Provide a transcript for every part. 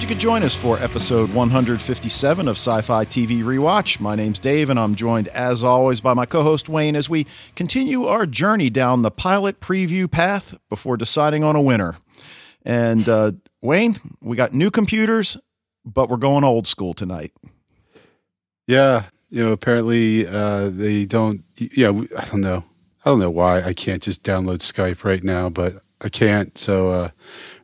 Glad you could join us for episode 157 of Sci Fi TV Rewatch. My name's Dave, and I'm joined, as always, by my co host Wayne as we continue our journey down the pilot preview path before deciding on a winner. And uh, Wayne, we got new computers, but we're going old school tonight. Yeah, you know, apparently uh, they don't. Yeah, I don't know. I don't know why I can't just download Skype right now, but I can't. So, uh,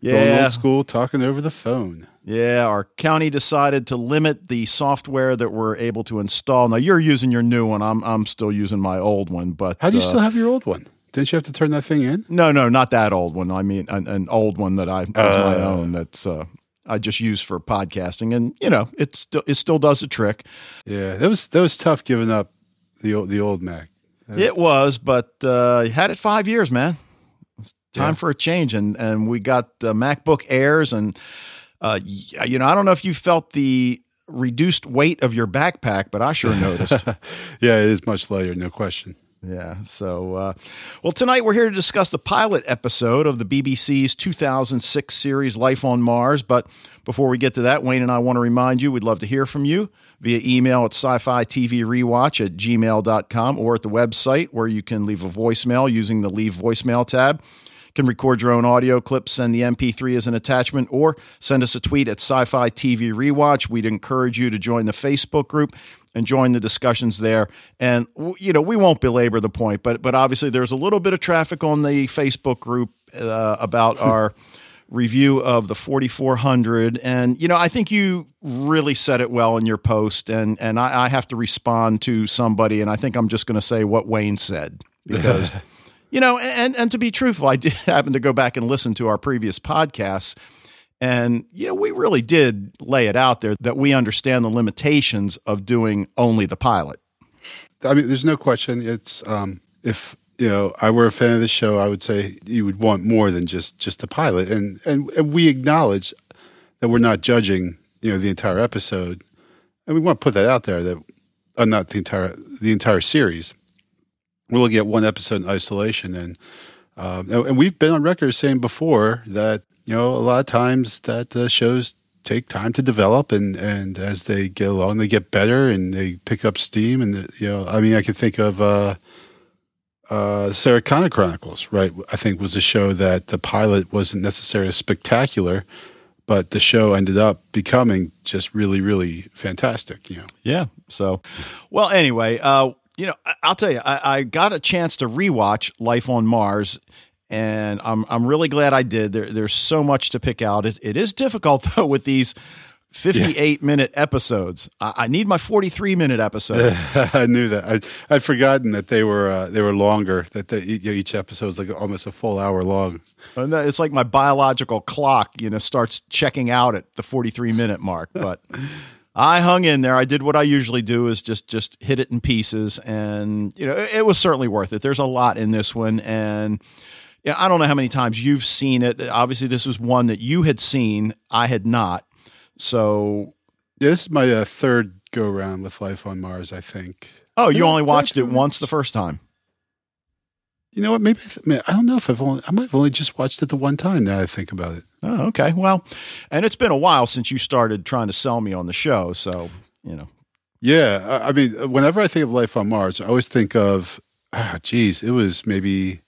Yeah. going old school, talking over the phone. Yeah, our county decided to limit the software that we're able to install. Now you're using your new one. I'm I'm still using my old one, but How do you uh, still have your old one? Didn't you have to turn that thing in? No, no, not that old one. I mean, an, an old one that I was my Uh. own. That's uh, I just use for podcasting, and you know, it still it still does the trick. Yeah, that was that was tough giving up the old the old Mac. It was, but uh, you had it five years, man. It's time Yeah. for a change, and and we got the MacBook Airs, and uh, you know, I don't know if you felt the reduced weight of your backpack, but I sure noticed. yeah, it is much lighter, no question. Yeah. So, uh, well, tonight we're here to discuss the pilot episode of the BBC's 2006 series Life on Mars. But before we get to that, Wayne and I want to remind you we'd love to hear from you via email at sci fi TV rewatch at gmail.com or at the website where you can leave a voicemail using the leave voicemail tab. Can record your own audio clip, send the MP3 as an attachment, or send us a tweet at sci fi TV rewatch. We'd encourage you to join the Facebook group and join the discussions there. And you know, we won't belabor the point, but but obviously there's a little bit of traffic on the Facebook group uh, about our review of the 4400 and you know i think you really said it well in your post and and i, I have to respond to somebody and i think i'm just going to say what wayne said because you know and and to be truthful i did happen to go back and listen to our previous podcasts and you know we really did lay it out there that we understand the limitations of doing only the pilot I mean, there's no question. It's um, if you know I were a fan of the show, I would say you would want more than just just the pilot, and and, and we acknowledge that we're not judging you know the entire episode, and we want to put that out there that uh, not the entire the entire series. We're looking at one episode in isolation, and um, and and we've been on record saying before that you know a lot of times that the shows take time to develop and and as they get along they get better and they pick up steam. And the, you know i mean i can think of uh uh sarah connor chronicles right? I think was a show that the pilot wasn't necessarily spectacular but the show ended up becoming just really really fantastic you know? Yeah. So, well, anyway, uh, you know, I, I'll tell you, I, I got a chance to rewatch Life on Mars, and I'm I'm really glad I did. There, there's so much to pick out. It, it is difficult though with these 58 minute episodes. I, I need my 43 minute episode. i knew that I, i'd forgotten that they were uh, they were longer that they, you know, each episode was like almost a full hour long And it's like my biological clock, you know, starts checking out at the 43 minute mark. But I hung in there. I did what I usually do is just just hit it in pieces, and you know, it, it was certainly worth it. There's a lot in this one, and yeah, I don't know how many times you've seen it. Obviously, this was one that you had seen, I had not. So, yeah this is my uh, third go round with life on mars i think oh, you only watched it once the first time. You know what? Maybe I, don't know if I've only I might have only just watched it the one time. Now I think about it. Oh, okay. Well, and it's been a while since you started trying to sell me on the show, so you know. Yeah, I, mean, whenever I think of life on Mars, I always think of, ah, geez, it was maybe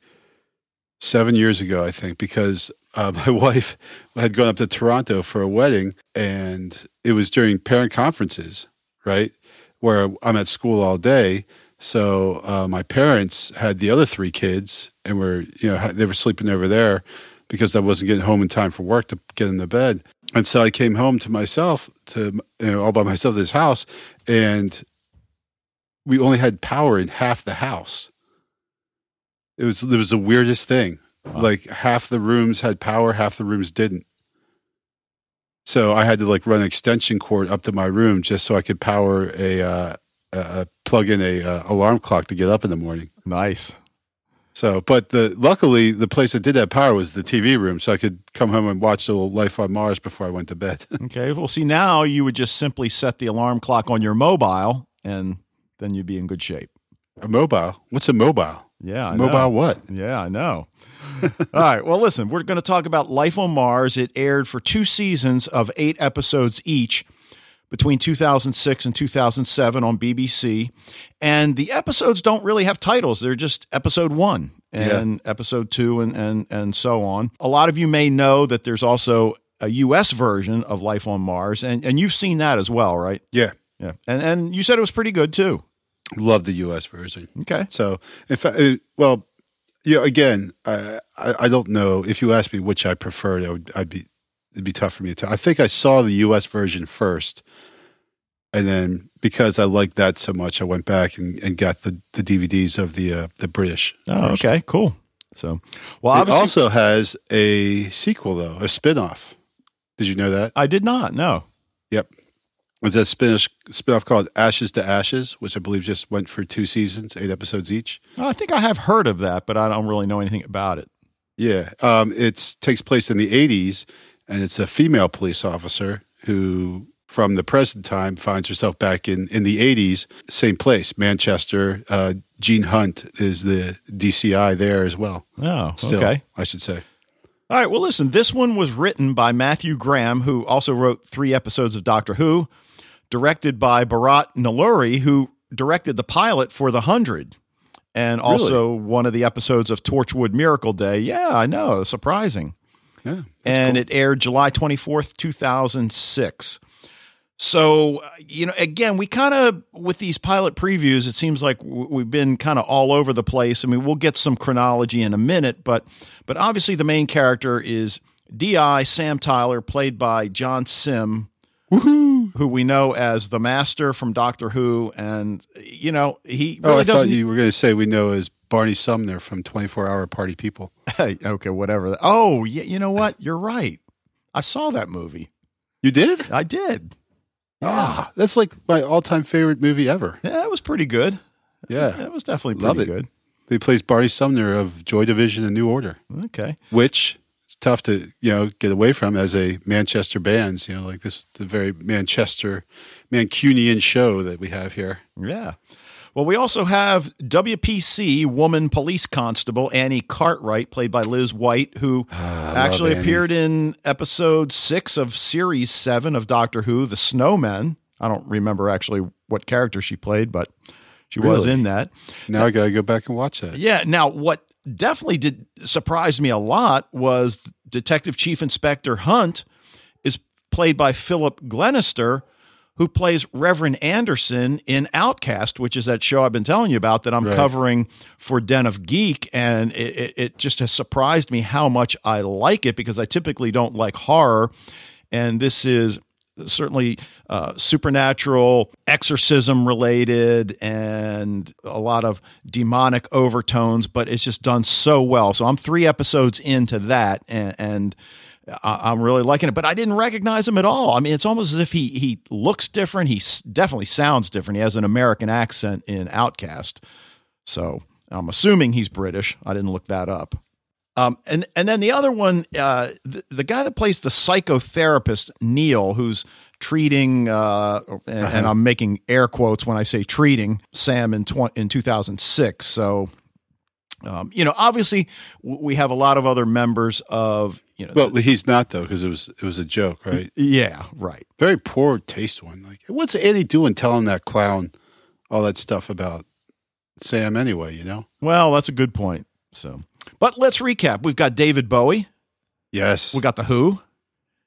seven years ago, I think, because uh, my wife had gone up to Toronto for a wedding, and it was during parent conferences, right, where I'm at school all day. So uh, my parents had the other three kids, and were you know they were sleeping over there because I wasn't getting home in time for work to get in the bed. And so I came home to myself to you know all by myself this house, and we only had power in half the house. It was it was the weirdest thing. Wow. Like half the rooms had power, half the rooms didn't. So I had to like run an extension cord up to my room just so I could power a uh, uh, plug in a uh, alarm clock to get up in the morning. Nice. So, but the luckily the place that did have power was the TV room, so I could come home and watch little Life on Mars before I went to bed. Okay. Well, see, now you would just simply set the alarm clock on your mobile, and then you'd be in good shape. a mobile? What's a mobile? Yeah, I Mobile know. what? Yeah, I know. All right. Well, listen, we're going to talk about Life on Mars. It aired for two seasons of eight episodes each between 2006 and 2007 on BBC. And the episodes don't really have titles, they're just episode one and episode two and, and, and so on. A lot of you may know that there's also a US version of Life on Mars, and, and you've seen that as well, right? Yeah, Yeah. And, and you said it was pretty good too. love the U.S. version. Okay. So, in fact, uh, well, yeah. Again, I, I don't know if you ask me which I preferred. I would I'd be it'd be tough for me to. tell. I think I saw the U.S. version first, and then because I liked that so much, I went back and, and got the, the DVDs of the uh, the British. Oh, version. okay. Cool. So, well, It obviously, also has a sequel though, a spin-off. Did you know that? I did not. No. Yep. It's a spin spin-off called Ashes to Ashes, which I believe just went for two seasons, eight episodes each. I think I have heard of that, but I don't really know anything about it. Yeah, um, it takes place in the '80s, and it's a female police officer who, from the present time, finds herself back in in the '80s, same place, Manchester. Uh, Gene Hunt is the DCI there as well. Oh, Still, okay. I should say. All right. Well, listen, this one was written by Matthew Graham, who also wrote three episodes of Doctor Who, directed by Bharat Nalluri, who directed the pilot for The Hundred, and also one of the episodes of Torchwood Miracle Day. Yeah, I know. Surprising. Yeah, and it aired July 24th, 2006. So, uh, you know, again, we kind of, with these pilot previews, it seems like we've been kind of all over the place. I mean, we'll get some chronology in a minute, but, but obviously the main character is D.I. Sam Tyler, played by John Simm, woohoo! who we know as the Master from Doctor Who. And, you know, he Oh, really I thought you were going to say we know as Barney Sumner from 24 Hour Party People. okay, whatever. Oh, yeah, you know what? You're right. I saw that movie. You did? I did. Yeah. Ah, that's like my all-time favorite movie ever. Yeah, it was pretty good. Yeah, That was definitely pretty it. good. he plays Barney Sumner of Joy Division and New Order. Okay. which it's tough to you know get away from as a Manchester bands. You know, like this the very Manchester Mancunian show that we have here. Yeah. Well, we also have WPC woman police constable Annie Cartwright, played by Liz White, who Ah, actually appeared in episode six of series seven of Doctor Who, The Snowmen. I don't remember actually what character she played, but she was in that. Now I got to go back and watch that. Yeah. Now, what definitely did surprise me a lot was Detective Chief Inspector Hunt is played by Philip Glenister, who plays Reverend Anderson in Outcast, which is that show I've been telling you about that I'm Right. covering for Den of Geek. And it, it, it just has surprised me how much I like it because I typically don't like horror. And this is certainly uh, supernatural, exorcism related, and a lot of demonic overtones, but it's just done so well. So I'm three episodes into that, and, and I- I'm really liking it. But I didn't recognize him at all. I mean, it's almost as if he he looks different. He s- definitely sounds different. He has an American accent in Outcast, so I'm assuming he's British. I didn't look that up. Um, and and then the other one, uh, the, the guy that plays the psychotherapist Neil, who's treating, uh, and, and I'm making air quotes when I say treating Sam in tw- in 2006. So, um, you know, obviously we have a lot of other members of, you know, Well, he's not though because it was it was a joke, right? yeah, right. Very poor taste one. Like, what's Eddie doing telling that clown all that stuff about Sam anyway? You know? Well, that's a good point. So, but let's recap. We've got David Bowie. Yes. We got the Who,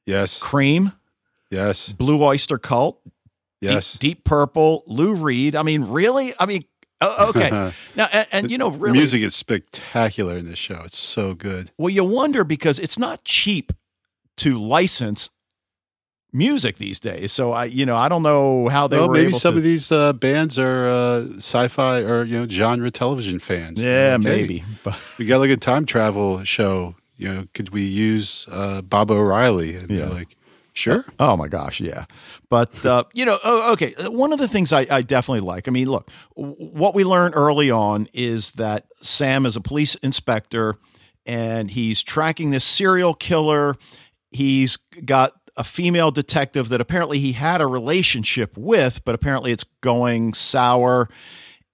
yes. Cream, Yes. Blue Oyster Cult, Yes. Deep, Deep Purple, Lou Reed. I mean, really? I mean, oh, okay. now, and, and you know, really, music is spectacular in this show. It's so good. well, you wonder because it's not cheap to license music these days. So I, you know, I don't know how they well, were maybe some to. of these uh, bands are uh, sci-fi or you know genre television fans. yeah, hey, maybe. But we got like a time travel show. You know, could we use uh, Baba O'Riley? And Yeah. like, sure. Oh my gosh, yeah. But uh, you know, oh, okay. One of the things I, I definitely like. I mean, look, what we learned early on is that Sam is a police inspector, and he's tracking this serial killer. He's got a female detective that apparently he had a relationship with, but apparently it's going sour.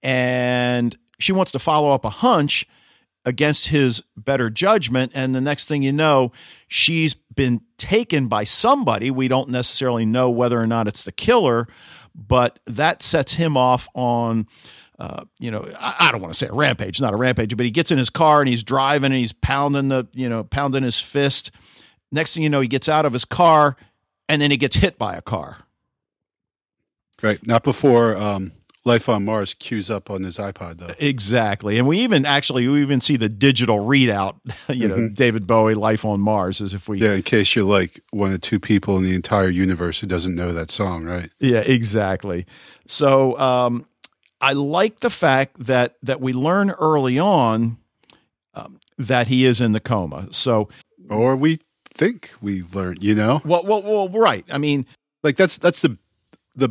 And she wants to follow up a hunch against his better judgment. And the next thing you know, she's been taken by somebody. We don't necessarily know whether or not it's the killer, but that sets him off on. Uh, you know, I, I don't want to say a rampage, not a rampage, but he gets in his car and he's driving and he's pounding the, you know, pounding his fist. Next thing you know, he gets out of his car and then he gets hit by a car. Right. Not before um, Life on Mars queues up on his iPod, though. Exactly. And we even actually, we even see the digital readout, you know, mm-hmm. David Bowie, Life on Mars, as if we. Yeah, in case you're like one of two people in the entire universe who doesn't know that song, right? Yeah, exactly. So um, I like the fact that, that we learn early on um, that he is in the coma. So. Or we think we learned, you know? Well, well, well, right. I mean, like that's that's the the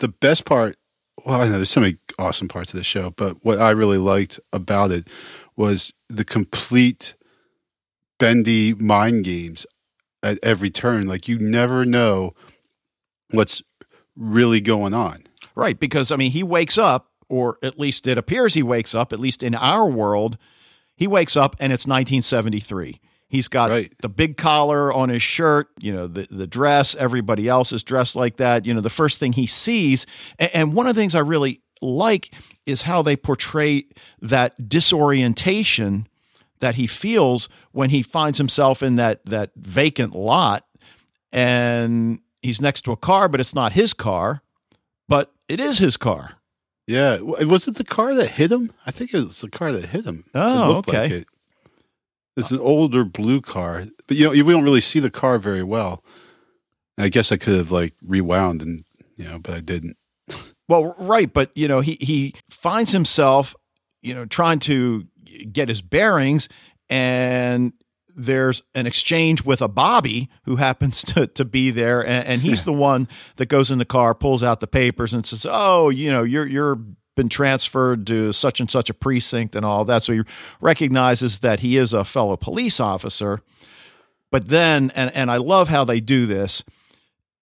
the best part. Well, I know there's so many awesome parts of the show, but what I really liked about it was the complete bendy mind games at every turn. Like you never know what's really going on. Right, because I mean, he wakes up, or at least it appears he wakes up. At least in our world, he wakes up, and it's 1973. He's got right. the big collar on his shirt, you know, the, the dress. Everybody else is dressed like that. You know, the first thing he sees. And, one of the things I really like is how they portray that disorientation that he feels when he finds himself in that that vacant lot and he's next to a car but it's not his car but it is his car yeah was it the car that hit him i think it was the car that hit him oh okay like it's an older blue car, but you know we don't really see the car very well. I guess I could have like rewound and you know, but I didn't. Well, right, but you know he he finds himself you know trying to get his bearings and there's an exchange with a Bobby who happens to, to be there, and, and he's the one that goes in the car, pulls out the papers, and says, "Oh, you know, you're you're been transferred to such and such a precinct and all that. So he recognizes that he is a fellow police officer. But then, and, and I love how they do this,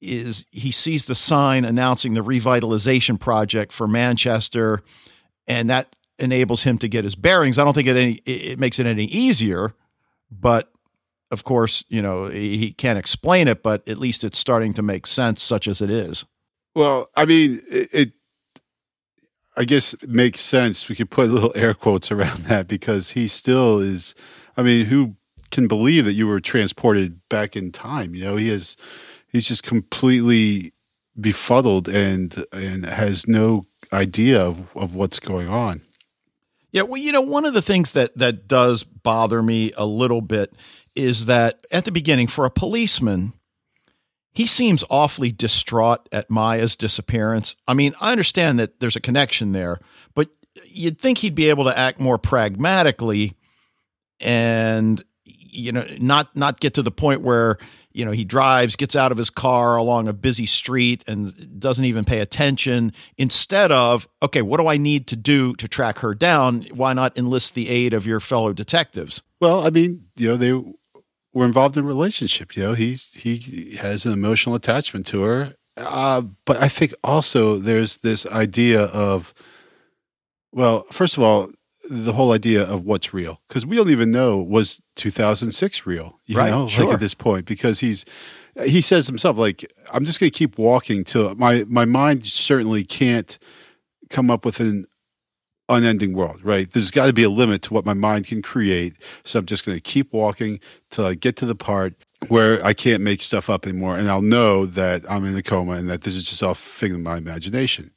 is he sees the sign announcing the revitalization project for Manchester, and that enables him to get his bearings. I don't think it any it makes it any easier, but of course, you know, he can't explain it, but at least it's starting to make sense, such as it is. Well, I mean, it I guess it makes sense. We could put little air quotes around that because he still is. I mean, who can believe that you were transported back in time? You know, he is. He's just completely befuddled and and has no idea of, of what's going on. Yeah, well, you know, one of the things that that does bother me a little bit is that at the beginning, for a policeman, he seems awfully distraught at Maya's disappearance. I mean, I understand that there's a connection there, but you'd think he'd be able to act more pragmatically and you know not not get to the point where you know he drives gets out of his car along a busy street and doesn't even pay attention instead of okay what do i need to do to track her down why not enlist the aid of your fellow detectives well i mean you know they were involved in a relationship. You know, he's he has an emotional attachment to her. Uh, but I think also there's this idea of, well, first of all, the whole idea of what's real because we don't even know was 2006 real. You right, know, sure. like at this point because he's he says himself like I'm just going to keep walking till my my mind certainly can't come up with an unending world, right? There's got to be a limit to what my mind can create. So I'm just going to keep walking till I get to the part where I can't make stuff up anymore. And I'll know that I'm in a coma and that this is just all figment of my imagination.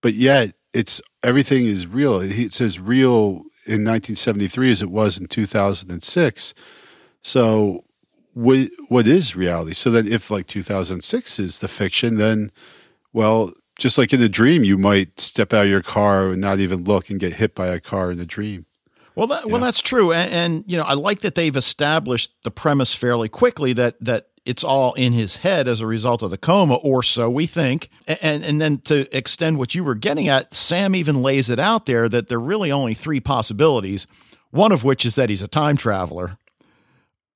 But yet, it's everything is real. It says real in 1973 as it was in 2006. So, what what is reality? So then, if like 2006 is the fiction, then well, just like in a dream, you might step out of your car and not even look and get hit by a car in a dream. Well, that, well, that's true, and, and, you know, I like that they've established the premise fairly quickly that that it's all in his head as a result of the coma, or so we think. And and then to extend what you were getting at, Sam even lays it out there that there are really only three possibilities. One of which is that he's a time traveler,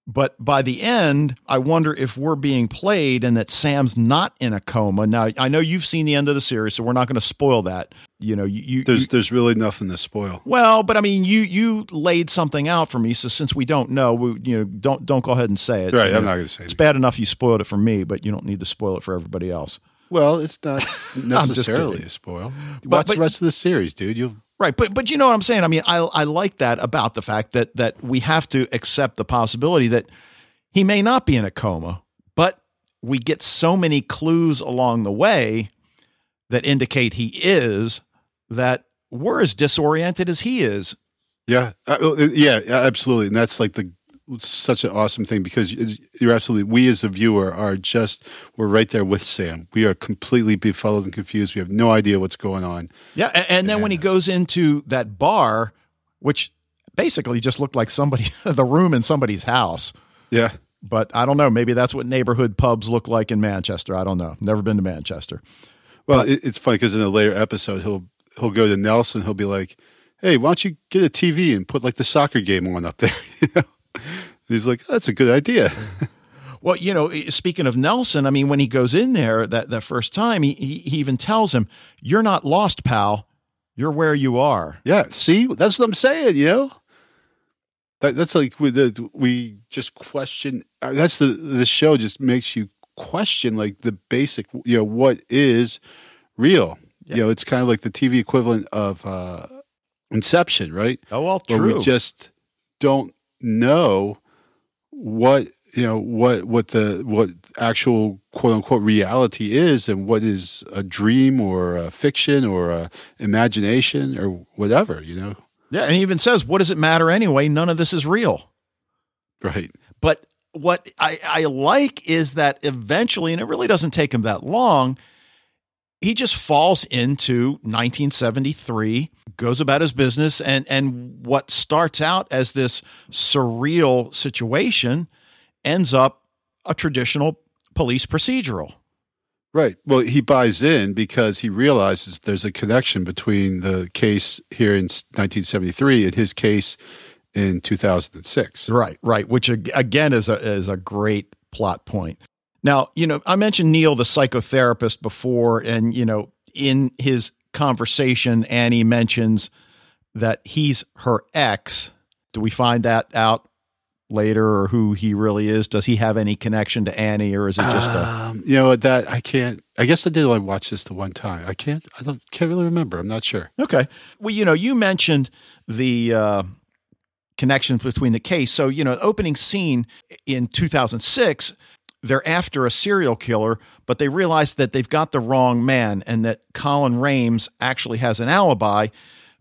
But by the end, I wonder if we're being played and that Sam's not in a coma. Now, I know you've seen the end of the series, so we're not going to spoil that. You know, you, you There's you- there's really nothing to spoil. well, but I mean, you you laid something out for me. So since we don't know, we, you know, don't don't go ahead and say it. Right, I'm know, not going to say it. It's bad enough you spoiled it for me, but you don't need to spoil it for everybody else. Well, it's not necessarily a spoil. But- Watch but- the rest of the series, dude. You'll Right, but but you know what I'm saying. I mean, I I like that about the fact that that we have to accept the possibility that he may not be in a coma, but we get so many clues along the way that indicate he is that we're as disoriented as he is. Yeah, uh, uh, yeah, yeah, absolutely, and that's like the such an awesome thing because you're absolutely. We as a viewer are just we're right there with Sam. We are completely befuddled and confused. We have no idea what's going on. Yeah, and, and then when he goes into that bar, which basically just looked like somebody the room in somebody's house. Yeah, But I don't know. Maybe that's what neighborhood pubs look like in Manchester. I don't know. Never been to Manchester. well, it, it's funny because in a later episode he'll he'll go to Nelson. He'll be like, "Hey, why don't you get a TV and put like the soccer game on up there?" you know? He's like, "That's a good idea." Well, you know, speaking of Nelson, I mean, when he goes in there that, that first time, he, he, he even tells him, You're not lost, pal. You're where you are. Yeah, see, that's what I'm saying. You know, that that's like we the, we just question. uh, That's the the show just makes you question like the basic. You know, what is real? You know, it's kind of like the TV equivalent of uh, Inception, right? Oh, well, Where true. we just don't know what you know what what the what actual quote unquote reality is and what is a dream or a fiction or a imagination or whatever you know yeah. And he even says, What does it matter anyway? None of this is real. right But what I, I like is that eventually, and it really doesn't take him that long, he just falls into 1973, goes about his business, and and what starts out as this surreal situation ends up a traditional police procedural. right well he buys in because he realizes there's a connection between the case here in 1973 and his case in 2006 Right, right. Which again is a is a great plot point. Now, you know, I mentioned Neil, the psychotherapist, before, and you know, in his conversation, Annie mentions that he's her ex. Do we find that out later, or who he really is? Does he have any connection to Annie, or is it just a? um, you know that i can't i guess i did only watch this the one time i can't i don't can't really remember i'm not sure Okay. Well, you know, you mentioned the uh, connections between the case. So, you know, opening scene in 2006, they're after a serial killer, but they realize that they've got the wrong man and that Colin Raimes actually has an alibi.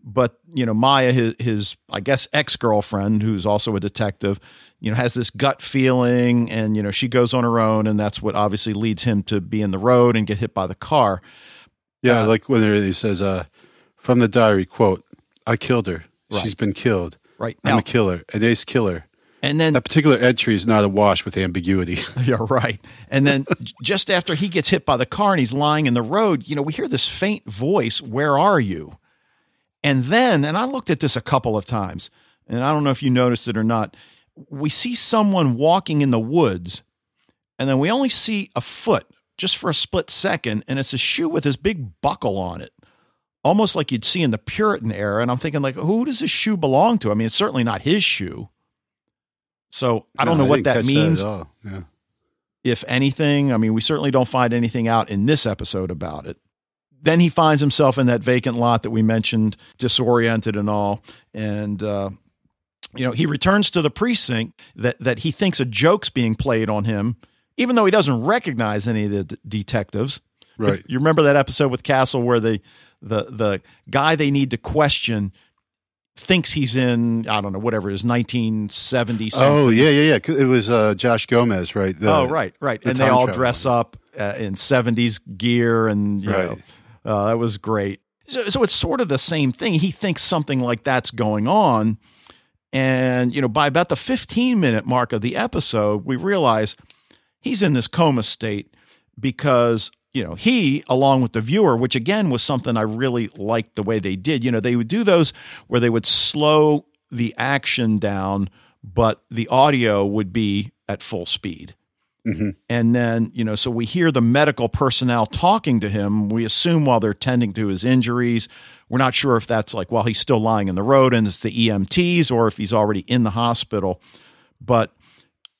But, you know, Maya, his, his I guess, ex girlfriend, who's also a detective, you know, has this gut feeling and, you know, she goes on her own. And that's what obviously leads him to be in the road and get hit by the car. Yeah, Uh, like when he says, uh, from the diary, quote, I killed her. Right. She's been killed. Right. I'm Now, a killer, an ace killer. And then That particular entry is not awash with ambiguity. Yeah, right. And then just after he gets hit by the car and he's lying in the road, you know, we hear this faint voice, Where are you? And then, and I looked at this a couple of times, and I don't know if you noticed it or not, we see someone walking in the woods, and then we only see a foot just for a split second, and it's a shoe with this big buckle on it. Almost like you'd see in the Puritan era. And I'm thinking, like, who does this shoe belong to? I mean, it's certainly not his shoe. So I don't No, know what that means at all. Yeah. if anything. I mean, we certainly don't find anything out in this episode about it. Then he finds himself in that vacant lot that we mentioned, disoriented and all. And, uh, you know, he returns to the precinct that, that he thinks a joke's being played on him, even though he doesn't recognize any of the d- detectives. Right. You remember that episode with Castle where the, the, the guy they need to question thinks he's in, I don't know, whatever it is, 1970 something. Oh, yeah, yeah, yeah It was uh, Josh Gomez, right? The- oh, right, right. the And they all dress one. up uh, in 70s gear and, you know, Right. uh, that was great. So, so it's sort of the same thing. He thinks something like that's going on. And, you know, by about the 15 minute mark of the episode, we realize he's in this coma state because, you know, he, along with the viewer, which again was something I really liked the way they did, you know, they would do those where they would slow the action down but the audio would be at full speed. Mm-hmm. And then, you know, so we hear the medical personnel talking to him. We assume while they're tending to his injuries. We're not sure if that's like while he's still lying in the road and it's the EMTs or if he's already in the hospital. But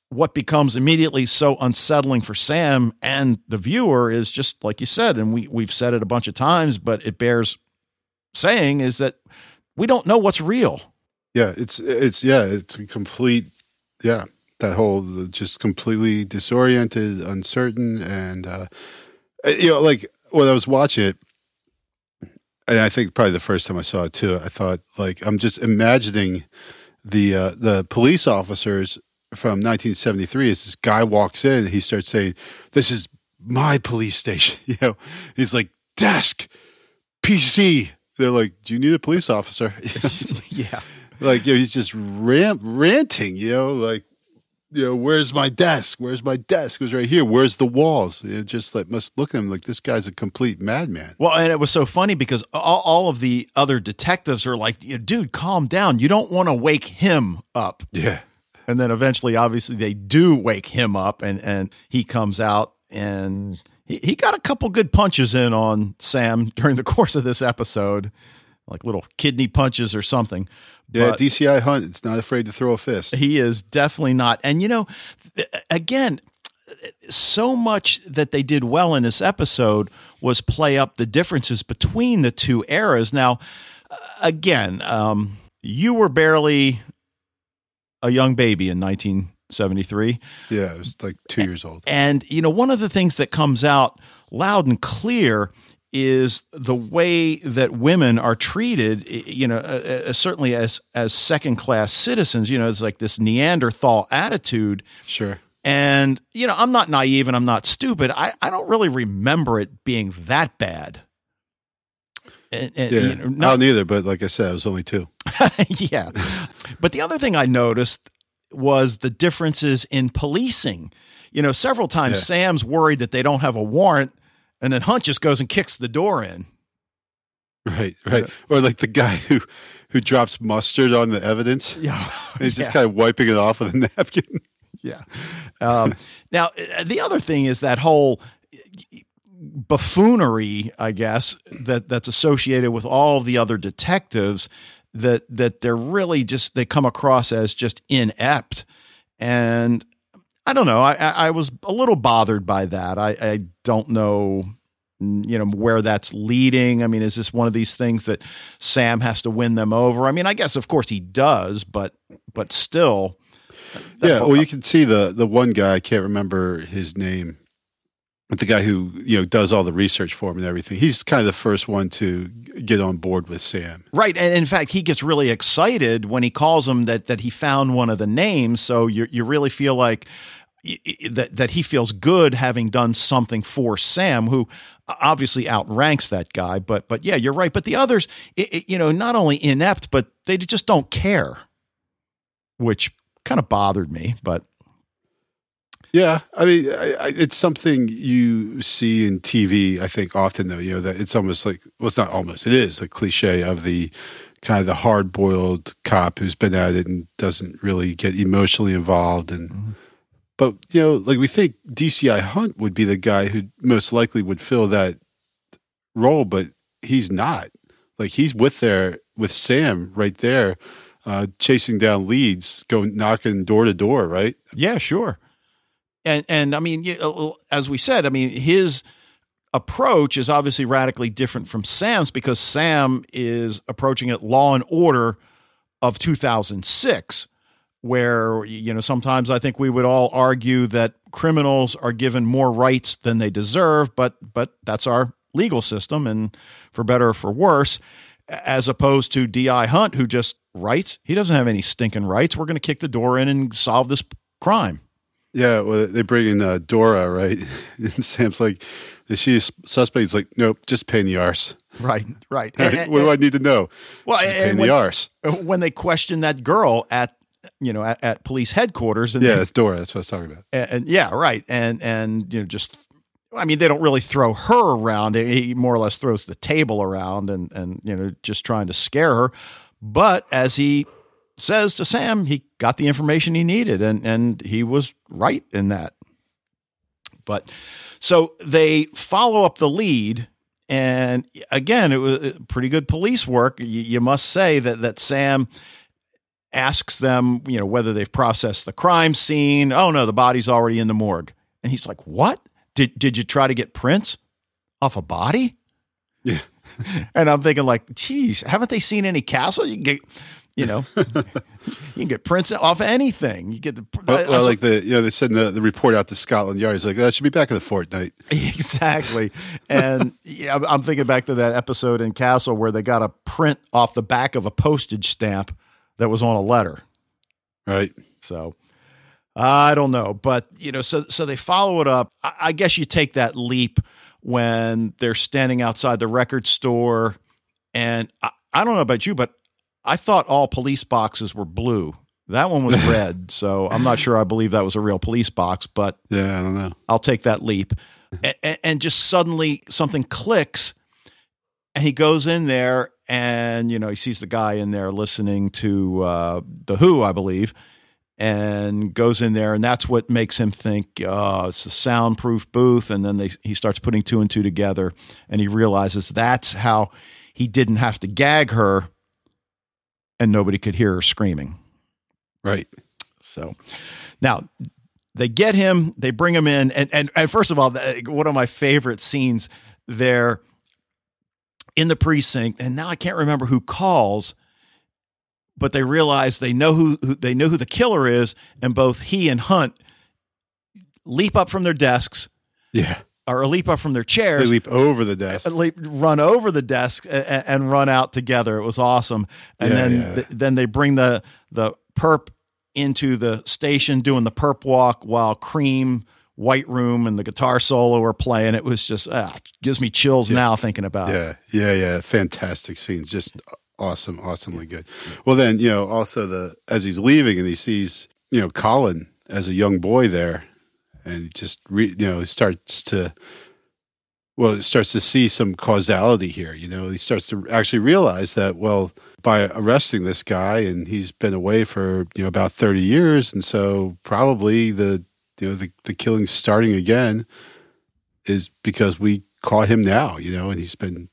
what becomes immediately so unsettling for Sam and the viewer is just like you said, and we, we've said it a bunch of times, but it bears saying is that we don't know what's real. Yeah, it's it's yeah, it's a complete yeah, that whole just completely disoriented, uncertain, and uh, you know, like when I was watching it, and I think probably the first time I saw it too, I thought like I'm just imagining the uh, the police officers from 1973 as this guy walks in and he starts saying, "This is my police station." You know, he's like desk, PC. They're like, "Do you need a police officer?" yeah, like you know, he's just rant, ranting. You know, like you know, where's my desk? Where's my desk? It was right here. Where's the walls? It just like must look at him like this guy's a complete madman. Well, and it was so funny because all, all of the other detectives are like, "Dude, calm down. You don't want to wake him up." Yeah. And then eventually, obviously, they do wake him up, and and he comes out, and he, he got a couple good punches in on Sam during the course of this episode, like little kidney punches or something. Yeah, But DCI Hunt. It's not afraid to throw a fist. he is definitely not. And you know, th- again, so much that they did well in this episode was play up the differences between the two eras. Now, again, um, you were barely a young baby in 1973. Yeah, it was like two years old. And, you know, one of the things that comes out loud and clear is the way that women are treated, you know, uh, uh, certainly as, as second class citizens, you know, it's like this Neanderthal attitude. Sure. And, you know, I'm not naive and I'm not stupid. I, I don't really remember it being that bad. And, and, Yeah, you know, I not- don't either. But like I said, it was only two. yeah. But the other thing I noticed was the differences in policing. You know, several times Yeah. Sam's worried that they don't have a warrant, and then Hunt just goes and kicks the door in. Right, right. Or like the guy who who drops mustard on the evidence. Yeah. And he's just kind of wiping it off with a napkin. Yeah. Um, now, uh, the other thing is that whole buffoonery, I guess, that that's associated with all the other detectives. That that they're really just they come across as just inept, and I don't know. I I, I was a little bothered by that. I I don't know. You know where that's leading. I mean, is this one of these things that Sam has to win them over? I mean, I guess of course he does, but but still, yeah. Well, you can see the the one guy. I can't remember his name. The guy who you know does all the research for him and everything. He's kind of the first one to get on board with Sam. Right, and in fact, he gets really excited when he calls him that that he found one of the names. So you you really feel like that that he feels good having done something for Sam, who obviously outranks that guy. But but yeah, you're right. But the others, i i you know, not only inept, but they just don't care, which kind of bothered me. But Yeah, I mean, I, I, it's something you see in TV. I think often though, you know, that it's almost like well, it's not almost. It is a cliche of the kind of the hard boiled cop who's been at it and doesn't really get emotionally involved. And but you know, like we think DCI Hunt would be the guy who most likely would fill that role, but he's not. Like he's with there with Sam right there, uh, chasing down leads, going knocking door to door, right? Yeah, sure. And and I mean, uh, as we said, I mean, his approach is obviously radically different from Sam's because Sam is approaching it law and order of 2006 where you know sometimes I think we would all argue that criminals are given more rights than they deserve but but that's our legal system and for better or for worse as opposed to DI Hunt who just writes. He doesn't have any stinking rights. We're going to kick the door in and solve this crime Yeah, well, they bring in uh, Dora, right? And Sam's like, is she a s- suspect? He's like, nope, just pain the arse. Right, right. what do I need to know? Well, She's and pain in the arse. when they question that girl at you know at, at police headquarters and Yeah, they- that's Dora. That's what I was talking about. and, and- yeah, right, and and you know just. I mean, they don't really throw her around. He more or less throws the table around, and and you know, just trying to scare her. But as he says to Sam he got the information he needed, and and he was right in that. But so they follow up the lead, and again, it was uh, pretty good police work. You, you must say that that Sam asks them, you know, whether they've processed the crime scene. Oh no, the body's already in the morgue, and he's like, "What? Did did you try to get prints off a body?" Yeah. and I'm thinking like, geez, haven't they seen any castle? You get, you know, you can get prints off anything. You get the well, well, like the you know they send the, the report out to Scotland Yard. He's like, that should be back in the fortnight. exactly. and yeah, I'm thinking back to that episode in Castle where they got a print off the back of a postage stamp that was on a letter. Right. So I don't know, but you know, so so they follow it up. I, I guess you take that leap when they're standing outside the record store, and I, I don't know about you, but I thought all police boxes were blue. That one was red, so I'm not sure I believe that was a real police box, but yeah, I don't know. I'll take that leap. and, and just suddenly something clicks, and he goes in there, and you know he sees the guy in there listening to uh, the Who, I believe, and goes in there, and that's what makes him think, oh, it's a soundproof booth. And then they, he starts putting two and two together, and he realizes that's how he didn't have to gag her, and nobody could hear her screaming. Right. So now they get him, they bring him in, and and, and first of all, one of my favorite scenes there in the precinct, and now I can't remember who calls but they realize they know who, who, they know who the killer is, and both he and Hunt leap up from their desks. Yeah. Or leap up from their chairs. They leap over the desk. Leap, run over the desk and, and, run out together. It was awesome. And yeah, then yeah. Th- then they bring the the perp into the station doing the perp walk while Cream, White Room, and the guitar solo are playing. It was just ah, gives me chills yeah. now thinking about yeah. it. Yeah, yeah, yeah. Fantastic scenes. Just awesome, awesomely good. Well, then you know, also the as he's leaving and he sees you know Colin as a young boy there, and just re, you know starts to well, he starts to see some causality here. You know, he starts to actually realize that well, by arresting this guy and he's been away for you know about thirty years, and so probably the you know the the killing starting again is because we caught him now. You know, and he's been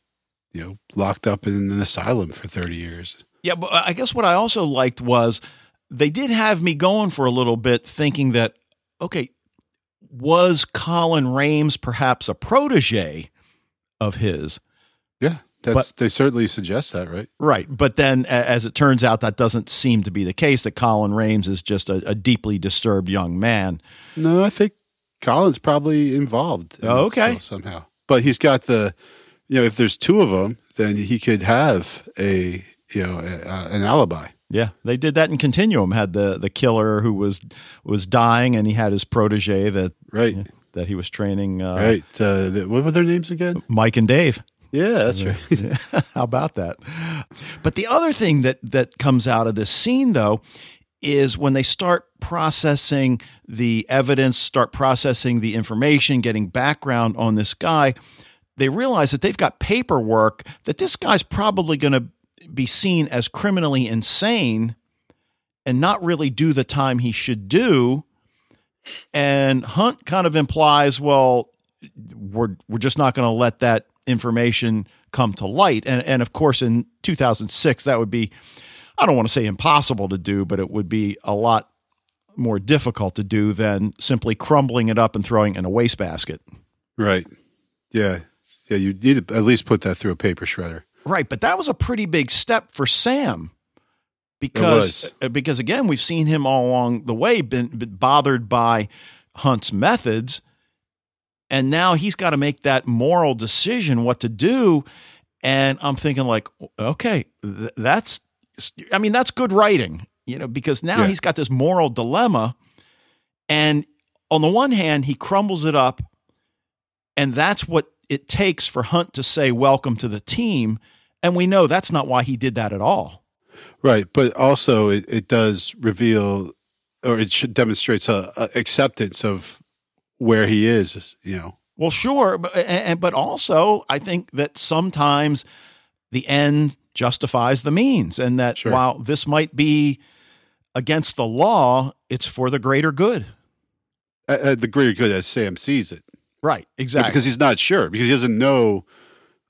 you know, locked up in an asylum for 30 years. Yeah, but uh, I guess what I also liked was they did have me going for a little bit thinking that, okay, was Colin Raimes perhaps a protege of his? Yeah, that's, but, they certainly suggest that, right? Right. But then, as it turns out, that doesn't seem to be the case, that Colin Raimes is just a, a deeply disturbed young man. No, I think Colin's probably involved. In oh, okay. Somehow. But he's got the you know, if there's two of them, then he could have a you know a, an alibi. Yeah, they did that in Continuum. Had the the killer who was was dying, and he had his protege that right you know, that he was training. Uh, right. Uh, the, what were their names again? Mike and Dave. Yeah, that's right. How about that? But the other thing that that comes out of this scene, though, is when they start processing the evidence, start processing the information, getting background on this guy they realize that they've got paperwork that this guy's probably going to be seen as criminally insane and not really do the time he should do. And Hunt kind of implies, well, we're we're just not going to let that information come to light. And and of course, in 2006, that would be I don't want to say impossible to do, but it would be a lot more difficult to do than simply crumbling it up and throwing in a wastebasket. Right. Yeah. Yeah, you need to at least put that through a paper shredder. Right, but that was a pretty big step for Sam because uh, because again we've seen him all along the way been, been bothered by Hunt's methods, and now he's got to make that moral decision what to do. And I'm thinking like, okay, th- that's I mean that's good writing, you know, because now yeah. he's got this moral dilemma, and on the one hand he crumbles it up, and that's what it takes for Hunt to say welcome to the team. And we know that's not why he did that at all. Right. But also, it, it does reveal or it should demonstrates a, a, acceptance of where he is, you know. Well, sure, but and, but also I think that sometimes the end justifies the means, and that sure. while this might be against the law, it's for the greater good. At the greater good as Sam sees it. Right, exactly. Because he's not sure, because he doesn't know,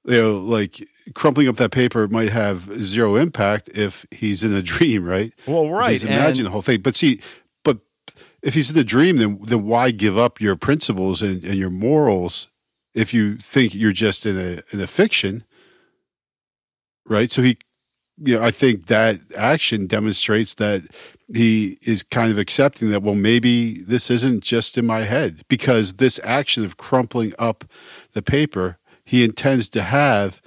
you know, like crumpling up that paper might have zero impact if he's in a dream, right? Well, right. He's imagining the whole thing. But see, but if he's in a dream, then then why give up your principles and, and your morals if you think you're just in a in a fiction? Right. So he you know, I think that action demonstrates that he is kind of accepting that, well, maybe this isn't just in my head because this action of crumpling up the paper, he intends to have,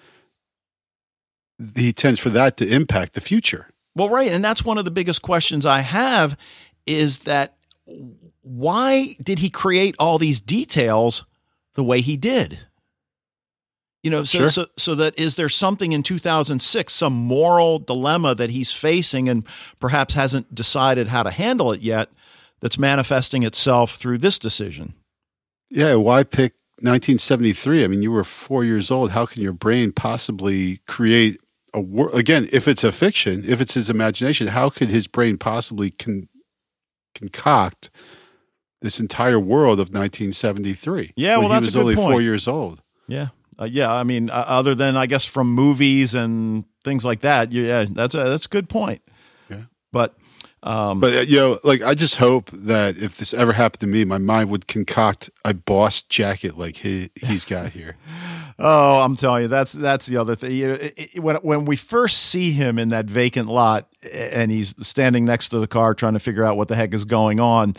he tends for that to impact the future. Well, right. And that's one of the biggest questions I have is that why did he create all these details the way he did? You know, so, Sure. so so that is there something in 2006, some moral dilemma that he's facing and perhaps hasn't decided how to handle it yet that's manifesting itself through this decision? Yeah. Why pick 1973? I mean, you were four years old. How can your brain possibly create a? Again, if it's a fiction, if it's his imagination, how could his brain possibly con- concoct this entire world of 1973? Yeah, well, that's a was good only four years old. Yeah. Uh, yeah, I mean, uh, other than I guess from movies and things like that, yeah, that's a that's a good point. Yeah. but um, But uh, you know, like I just hope that if this ever happened to me, my mind would concoct a boss jacket like he he's got here. Oh, I'm telling you, that's that's the other thing. You know, it, it- when when we first see him in that vacant lot, and he's standing next to the car trying to figure out what the heck is going on.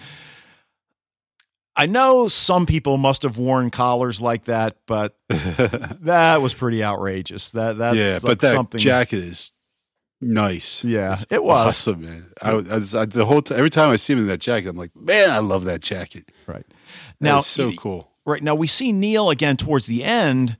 I know some people must have worn collars like that, but that was pretty outrageous. That that's yeah, like but that something. jacket is nice. Yeah, It's it was. awesome, man. I, I, I- the whole t- every time I see him in that jacket, I'm like, man, I love that jacket. right Now, so y- cool. Right now, we see Neil again towards the end,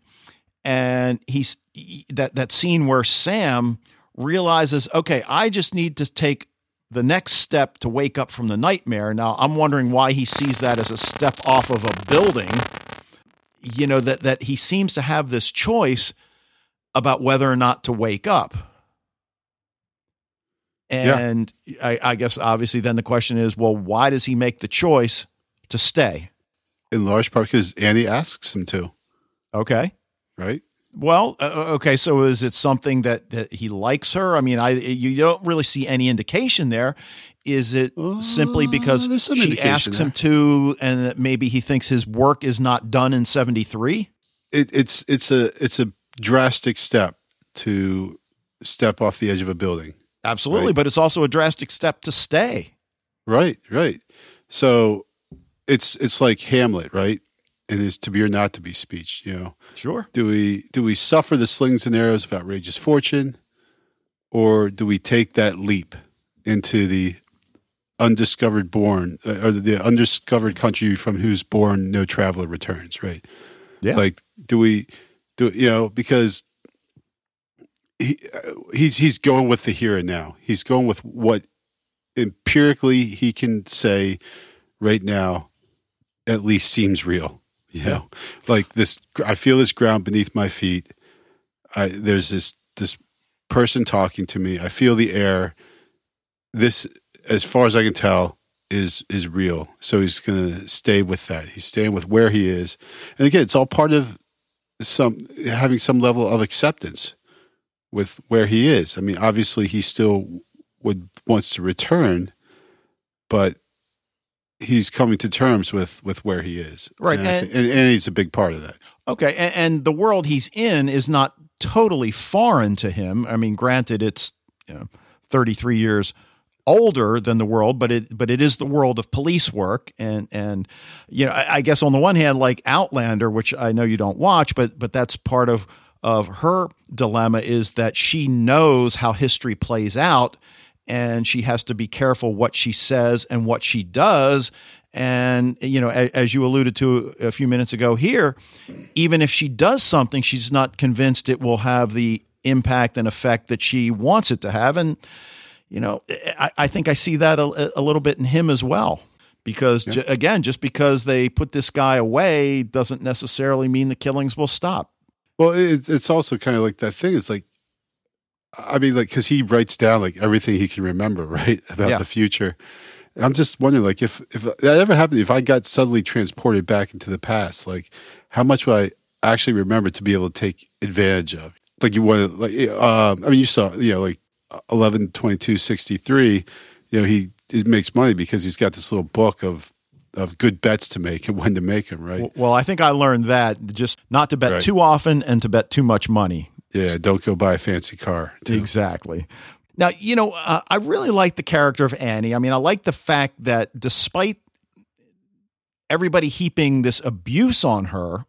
and he's he- that that scene where Sam realizes, okay, I just need to take the next step to wake up from the nightmare. Now, I'm wondering why he sees that as a step off of a building. You know that that he seems to have this choice about whether or not to wake up. Yeah. And I, I guess obviously then the question is, well, why does he make the choice to stay? In large part because Annie asks him to, Okay. Right? Well, uh, okay. So is it something that, that he likes her? I mean, I you don't really see any indication there. Is it simply Uh, because there's she asks him to, and that maybe he thinks his work is not done in '73? It, it's it's a it's a drastic step to step off the edge of a building. Absolutely, Right. but it's also a drastic step to stay. Right, right. So it's it's like Hamlet, right? And his to be or not to be speech. You know, Sure. do we do we suffer the slings and arrows of outrageous fortune, or do we take that leap into the undiscovered bourn uh, or the undiscovered country from whose bourn no traveler returns? Right. Yeah. Like, do we do you know because he uh, he's he's going with the here and now. He's going with what empirically he can say right now at least seems real. You Yeah. know, like this. I feel this ground beneath my feet. I there's this this person talking to me. I feel the air. This, as far as I can tell, is is real. So he's going to stay with that. He's staying with where he is, and again, it's all part of some having some level of acceptance with where he is. I mean, obviously, he still would wants to return, but he's coming to terms with with where he is. Right, and, and- and, and he's a big part of that. Okay, and, and the world he's in is not totally foreign to him. I mean, granted, it's you know, 33 years older than the world, but it but it is the world of police work, and and you know, I, I guess on the one hand, like Outlander, which I know you don't watch, but but that's part of of her dilemma is that she knows how history plays out and she has to be careful what she says and what she does. And you know as you alluded to a few minutes ago here even if she does something she's not convinced it will have the impact and effect that she wants it to have. And you know i, I think i see that a, a little bit in him as well. Because ju- again just because they put this guy away doesn't necessarily mean the killings will stop. Well, it, it's also kind of like that thing. It's like I mean, like, because he writes down like everything he can remember, right, about Yeah. the future. And I'm just wondering, like, if if that ever happened, if I got suddenly transported back into the past, like, how much would I actually remember to be able to take advantage of? Like, you want to, like, um, I mean, you saw, you know, like, eleven twenty two sixty three. You know, he, he makes money because he's got this little book of of good bets to make and when to make them, right? Well, I think I learned that just not to bet Right. too often and to bet too much money. Yeah, don't go buy a fancy car. too. Exactly. Now, you know, uh, I really like the character of Annie. I mean, I like the fact that despite everybody heaping this abuse on her,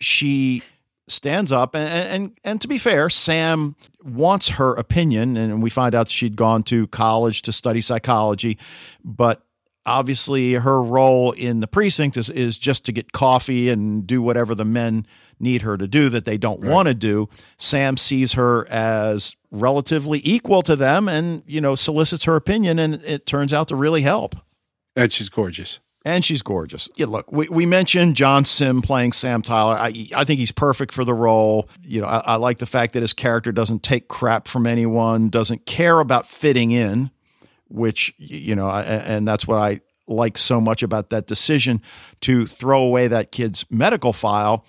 she stands up and, and and to be fair, Sam wants her opinion and we find out she'd gone to college to study psychology, but obviously her role in the precinct is, is just to get coffee and do whatever the men need her to do that they don't want to do. Sam sees her as relatively equal to them and, you know, solicits her opinion and it turns out to really help. And she's gorgeous. And she's gorgeous. Yeah, look, we, we mentioned John Simm playing Sam Tyler. I I think he's perfect for the role. You know, I, I like the fact that his character doesn't take crap from anyone, doesn't care about fitting in, which you know, and that's what I like so much about that decision to throw away that kid's medical file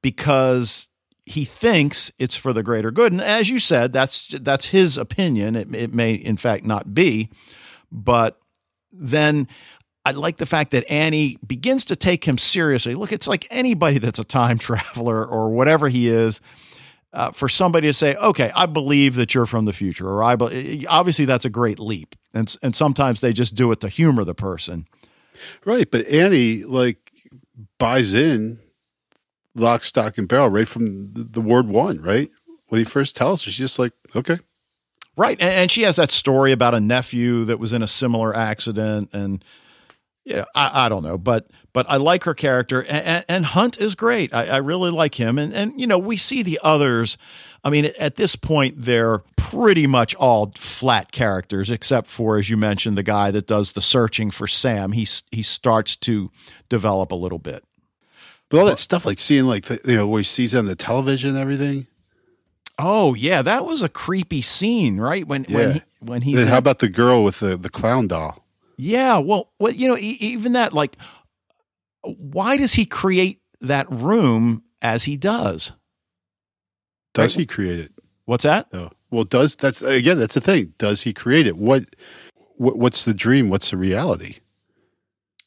because he thinks it's for the greater good. And as you said, that's that's his opinion. It, it may in fact not be, but then I like the fact that Annie begins to take him seriously. Look, it's like anybody that's a time traveler or whatever he is. Uh, for somebody to say, "Okay, I believe that you're from the future," or "I be-, obviously that's a great leap," and and sometimes they just do it to humor the person. Right, but Annie like buys in lock, stock, and barrel right from the, the word one. Right when he first tells her, she's just like, okay, Right. And, and she has that story about a nephew that was in a similar accident. And, yeah, I, I don't know, but, but I like her character and, and, Hunt is great. I, I really like him. And, and, you know, we see the others. I mean, at this point, they're pretty much all flat characters, except for, as you mentioned, the guy that does the searching for Sam. He, he starts to develop a little bit. but all that stuff like seeing like the, you know where he sees on the television and everything. Oh yeah, that was a creepy scene, right? When when Yeah. he, when he's And in- how about the girl with the the clown doll? Yeah, well, well, you know, e- even that, like, why does he create that room as he does? Does Right. he create it? What's that? No. Well, does that's again that's the thing. Does he create it? What, what what's the dream? What's the reality?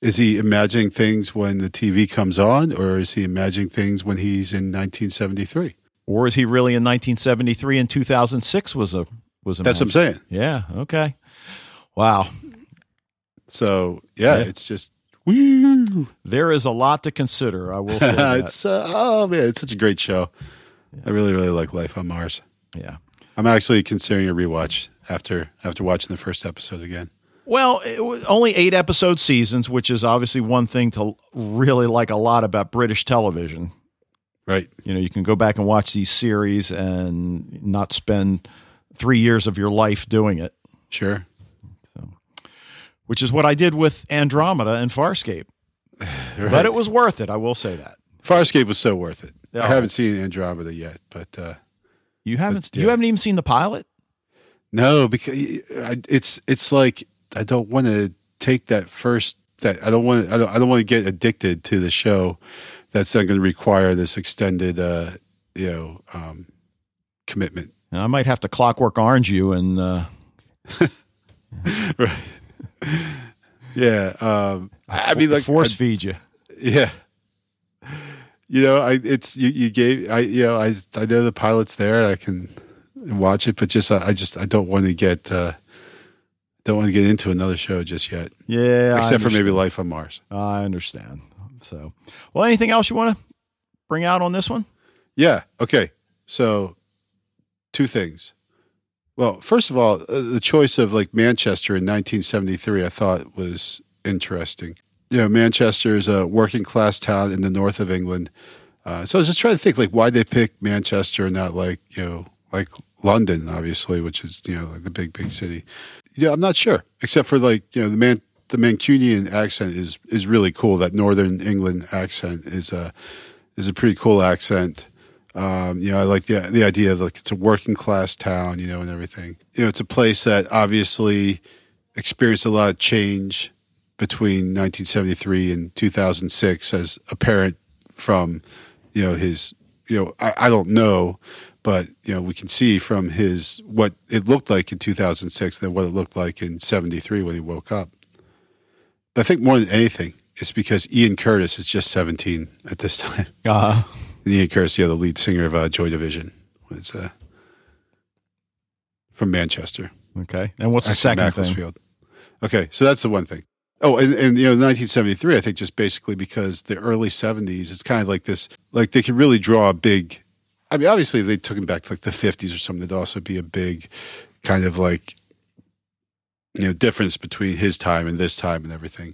Is he imagining things when the TV comes on, or is he imagining things when he's in 1973? Or is he really in 1973 and 2006 was a was a That's what I'm saying. Yeah. Okay. Wow. So yeah, Yeah. it's just woo. There is a lot to consider. I will say that. it's uh, oh man, it's such a great show. I really really like Life on Mars. yeah. I'm actually considering a rewatch after after watching the first episode again. Well, only eight episode seasons, which is obviously one thing to really like a lot about British television. Right. You know, you can go back and watch these series and not spend three years of your life doing it. Sure. Which is what I did with Andromeda and Farscape. But it was worth it. I will say that. Farscape was so worth it. Yeah. I haven't seen Andromeda yet, but uh, You haven't But, you haven't even seen the pilot? no, because it's it's like I don't want to take that first. That I don't want. I don't. I don't want to get addicted to the show. That's not going to require this extended, uh, you know, um, commitment. And I might have to clockwork orange you and uh, right. Yeah. Um, I I mean, like, force I- feed you. yeah. You know, I it's you, you gave I you know I I know the pilot's there. I can watch it, but just I just I don't want to get uh, don't want to get into another show just yet. Yeah, I except for maybe. Life on Mars. I understand. So, well, anything else you want to bring out on this one? Yeah. Okay. So, two things. Well, first of all, uh, the choice of like Manchester in 1973, I thought was interesting. You know, Manchester is a working class town in the north of England. Uh, so I was just trying to think like why they picked Manchester and not like you know like London, obviously, which is you know like the big big city. Yeah, I'm not sure, except for like you know the man the Mancunian accent is is really cool. That Northern England accent is a is a pretty cool accent. Um, you know, I like the the idea of like it's a working class town, you know, and everything. You know, it's a place that obviously experienced a lot of change between 1973 and 2006, as apparent from you know his you know I, I don't know, but you know we can see from his what it looked like in 2006 than what it looked like in 73 when he woke up. But I think more than anything, it's because Ian Curtis is just 17 at this time. Uh, Curtis, yeah, the lead singer of uh, Joy Division, was uh, from Manchester. okay. And what's the Actually, second thing? Okay, so that's the one thing. Oh, and, and you know, 1973, I think just basically because the early 70s, it's kind of like this, like they could really draw a big. I mean, obviously they took him back to like the 50s or something. There'd also be a big kind of like, you know, difference between his time and this time and everything.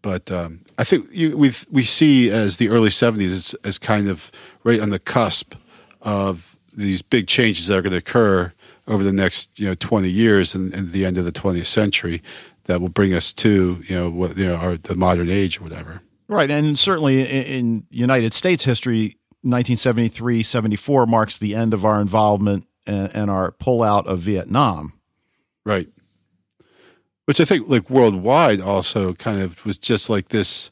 But um, I think you, we we see as the early 70s as, as kind of right on the cusp of these big changes that are going to occur over the next you know 20 years and, and the end of the 20th century that will bring us to you know what you know our, the modern age or whatever. Right. And certainly in, in United States history, 1973 74 marks the end of our involvement and, and our pullout of Vietnam. Right. Which I think, like worldwide, also kind of was just like this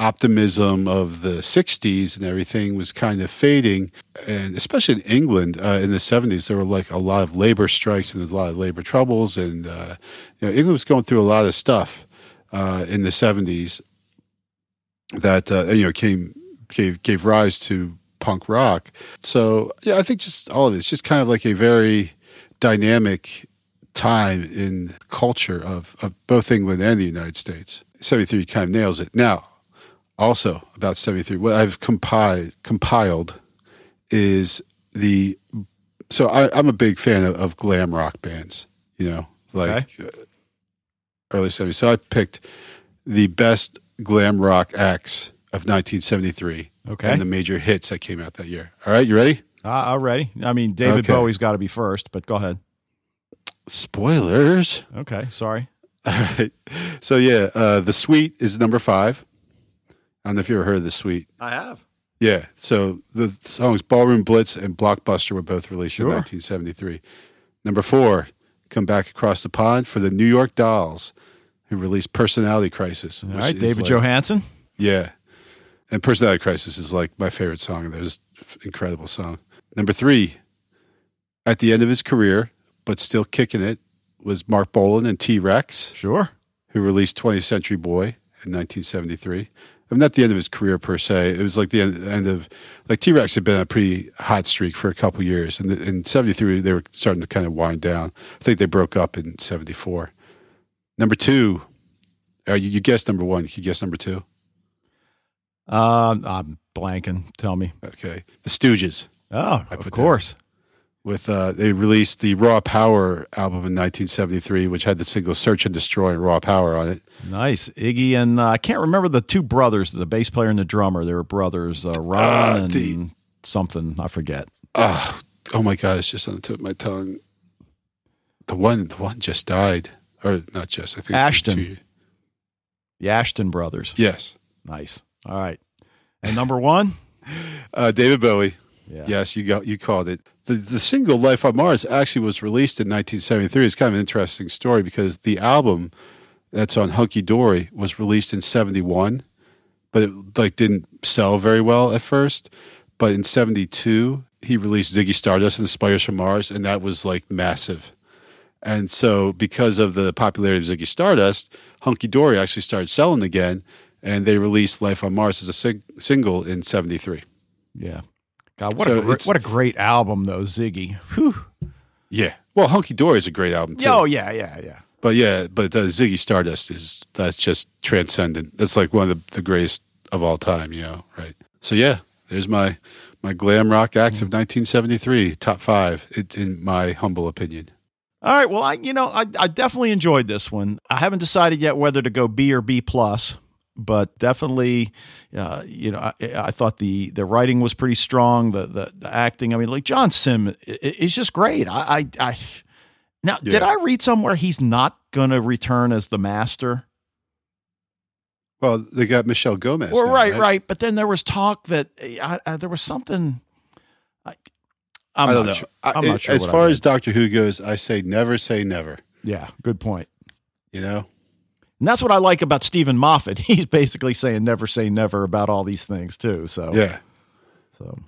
optimism of the 60s and everything was kind of fading. And especially in England uh, in the 70s, there were like a lot of labor strikes and a lot of labor troubles. And, uh, you know, England was going through a lot of stuff uh, in the 70s that, uh, you know, came, gave, gave rise to punk rock. So, yeah, I think just all of it's just kind of like a very dynamic time in culture of, of both England and the United States. 73 kind of nails it. Now, also about 73, what I've compiled, compiled is the. So I, I'm a big fan of, of glam rock bands, you know, like uh, early 70s. So I picked the best glam rock acts of 1973 Okay. and the major hits that came out that year. All right, you ready? Uh, already. I mean, David Okay. Bowie's got to be first, but go ahead. Spoilers. Okay. Sorry. All right. So yeah, uh, the Sweet is number five. I don't know if you ever heard of the Sweet. I have. Yeah. So the songs Ballroom Blitz and Blockbuster were both released Sure. in 1973. Number four, Come Back Across the Pond for the New York Dolls, who released Personality Crisis. All right. David like- Johansen. Yeah. And Personality Crisis is like my favorite song. There's an incredible song. Number three, at the end of his career, but still kicking it, was Marc Bolan and T Rex Sure. who released 20th Century Boy in 1973. I mean, not the end of his career per se. It was like the end, end of, like T Rex had been a pretty hot streak for a couple years. And in 73, they were starting to kind of wind down. I think they broke up in 74. Number two, uh, you, you guessed number one. You guess number two? Um, I'm blanking. Tell me. Okay. The Stooges. Oh, of course. With uh, they released the Raw Power album in 1973, which had the single "Search and Destroy" and Raw Power on it. Nice. Iggy and uh, I can't remember the two brothers, the bass player and the drummer. They were brothers, uh, Ron Uh, and the- something. I forget. Oh, oh my God! It's just on the tip of my tongue. The one, the one just died, or not just. I think Asheton. The Asheton brothers. yes, Nice. All right. And number one? uh, David Bowie. Yeah. Yes, you got you called it. The the single "Life on Mars" actually was released in 1973. It's kind of an interesting story because the album that's on Hunky Dory was released in 71, but it like didn't sell very well at first. But in 72, he released Ziggy Stardust and the Spiders from Mars, and that was like massive. And so, because of the popularity of Ziggy Stardust, Hunky Dory actually started selling again, and they released Life on Mars as a sing- single in 73. Yeah. God, what So a great, what a great album though, Ziggy. Whew. Yeah. Well, Hunky Dory is a great album too. Oh yeah, yeah, yeah. But yeah, but uh, Ziggy Stardust is that's just transcendent. That's like one of the, the greatest of all time, you know, right? So yeah, there's my my glam rock acts of 1973, top five, it, in my humble opinion. All right. Well, I you know I, I definitely enjoyed this one. I haven't decided yet whether to go B or B plus, but definitely, uh, you know, I, I thought the the writing was pretty strong. The the, the acting. I mean, like John Simm is just great. I I, I now did I read somewhere he's not going to return as the master? Well, they got Michelle Gomez. Well, now, right, right. But then there was talk that I, I, there was something. I'm I not don't know. sure. I'm not sure. as far as Doctor Who goes, I say never say never. yeah, good point. You know, And that's what I like about Steven Moffat. He's basically saying never say never about all these things too. So yeah. So,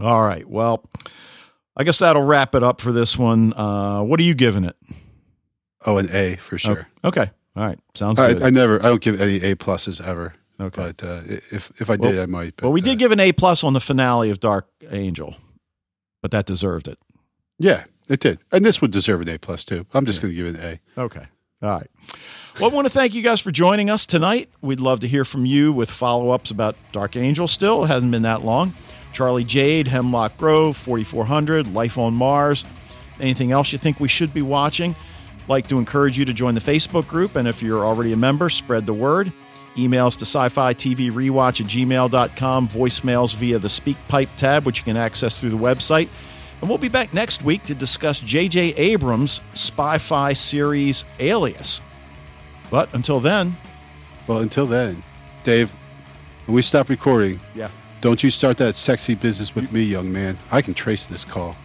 all right. Well, I guess that'll wrap it up for this one. Uh, what are you giving it? Oh, an A for sure. Okay. All right. Sounds I, good. I never, I don't give any A pluses ever. okay. But uh, if if I did, Well- I might. But, well, we uh, did give an A plus on the finale of Dark Angel, but that deserved it. Yeah, it did, and this would deserve an A plus too. I'm just going to give it an A. Okay. All right. Well, I want to thank you guys for joining us tonight. We'd love to hear from you with follow ups about Dark Angel still. It hasn't been that long. Charlie Jade, Hemlock Grove, 4400, Life on Mars. Anything else you think we should be watching? Like to encourage you to join the Facebook group. And if you're already a member, spread the word. Emails to sci fi TV rewatch at gmail.com, voicemails via the Speak Pipe tab, which you can access through the website. And we'll be back next week to discuss J.J. Abrams' spy fi series Alias. But until then, Well, until then, Dave, when we stop recording, yeah. don't you start that sexy business with me, young man. I can trace this call.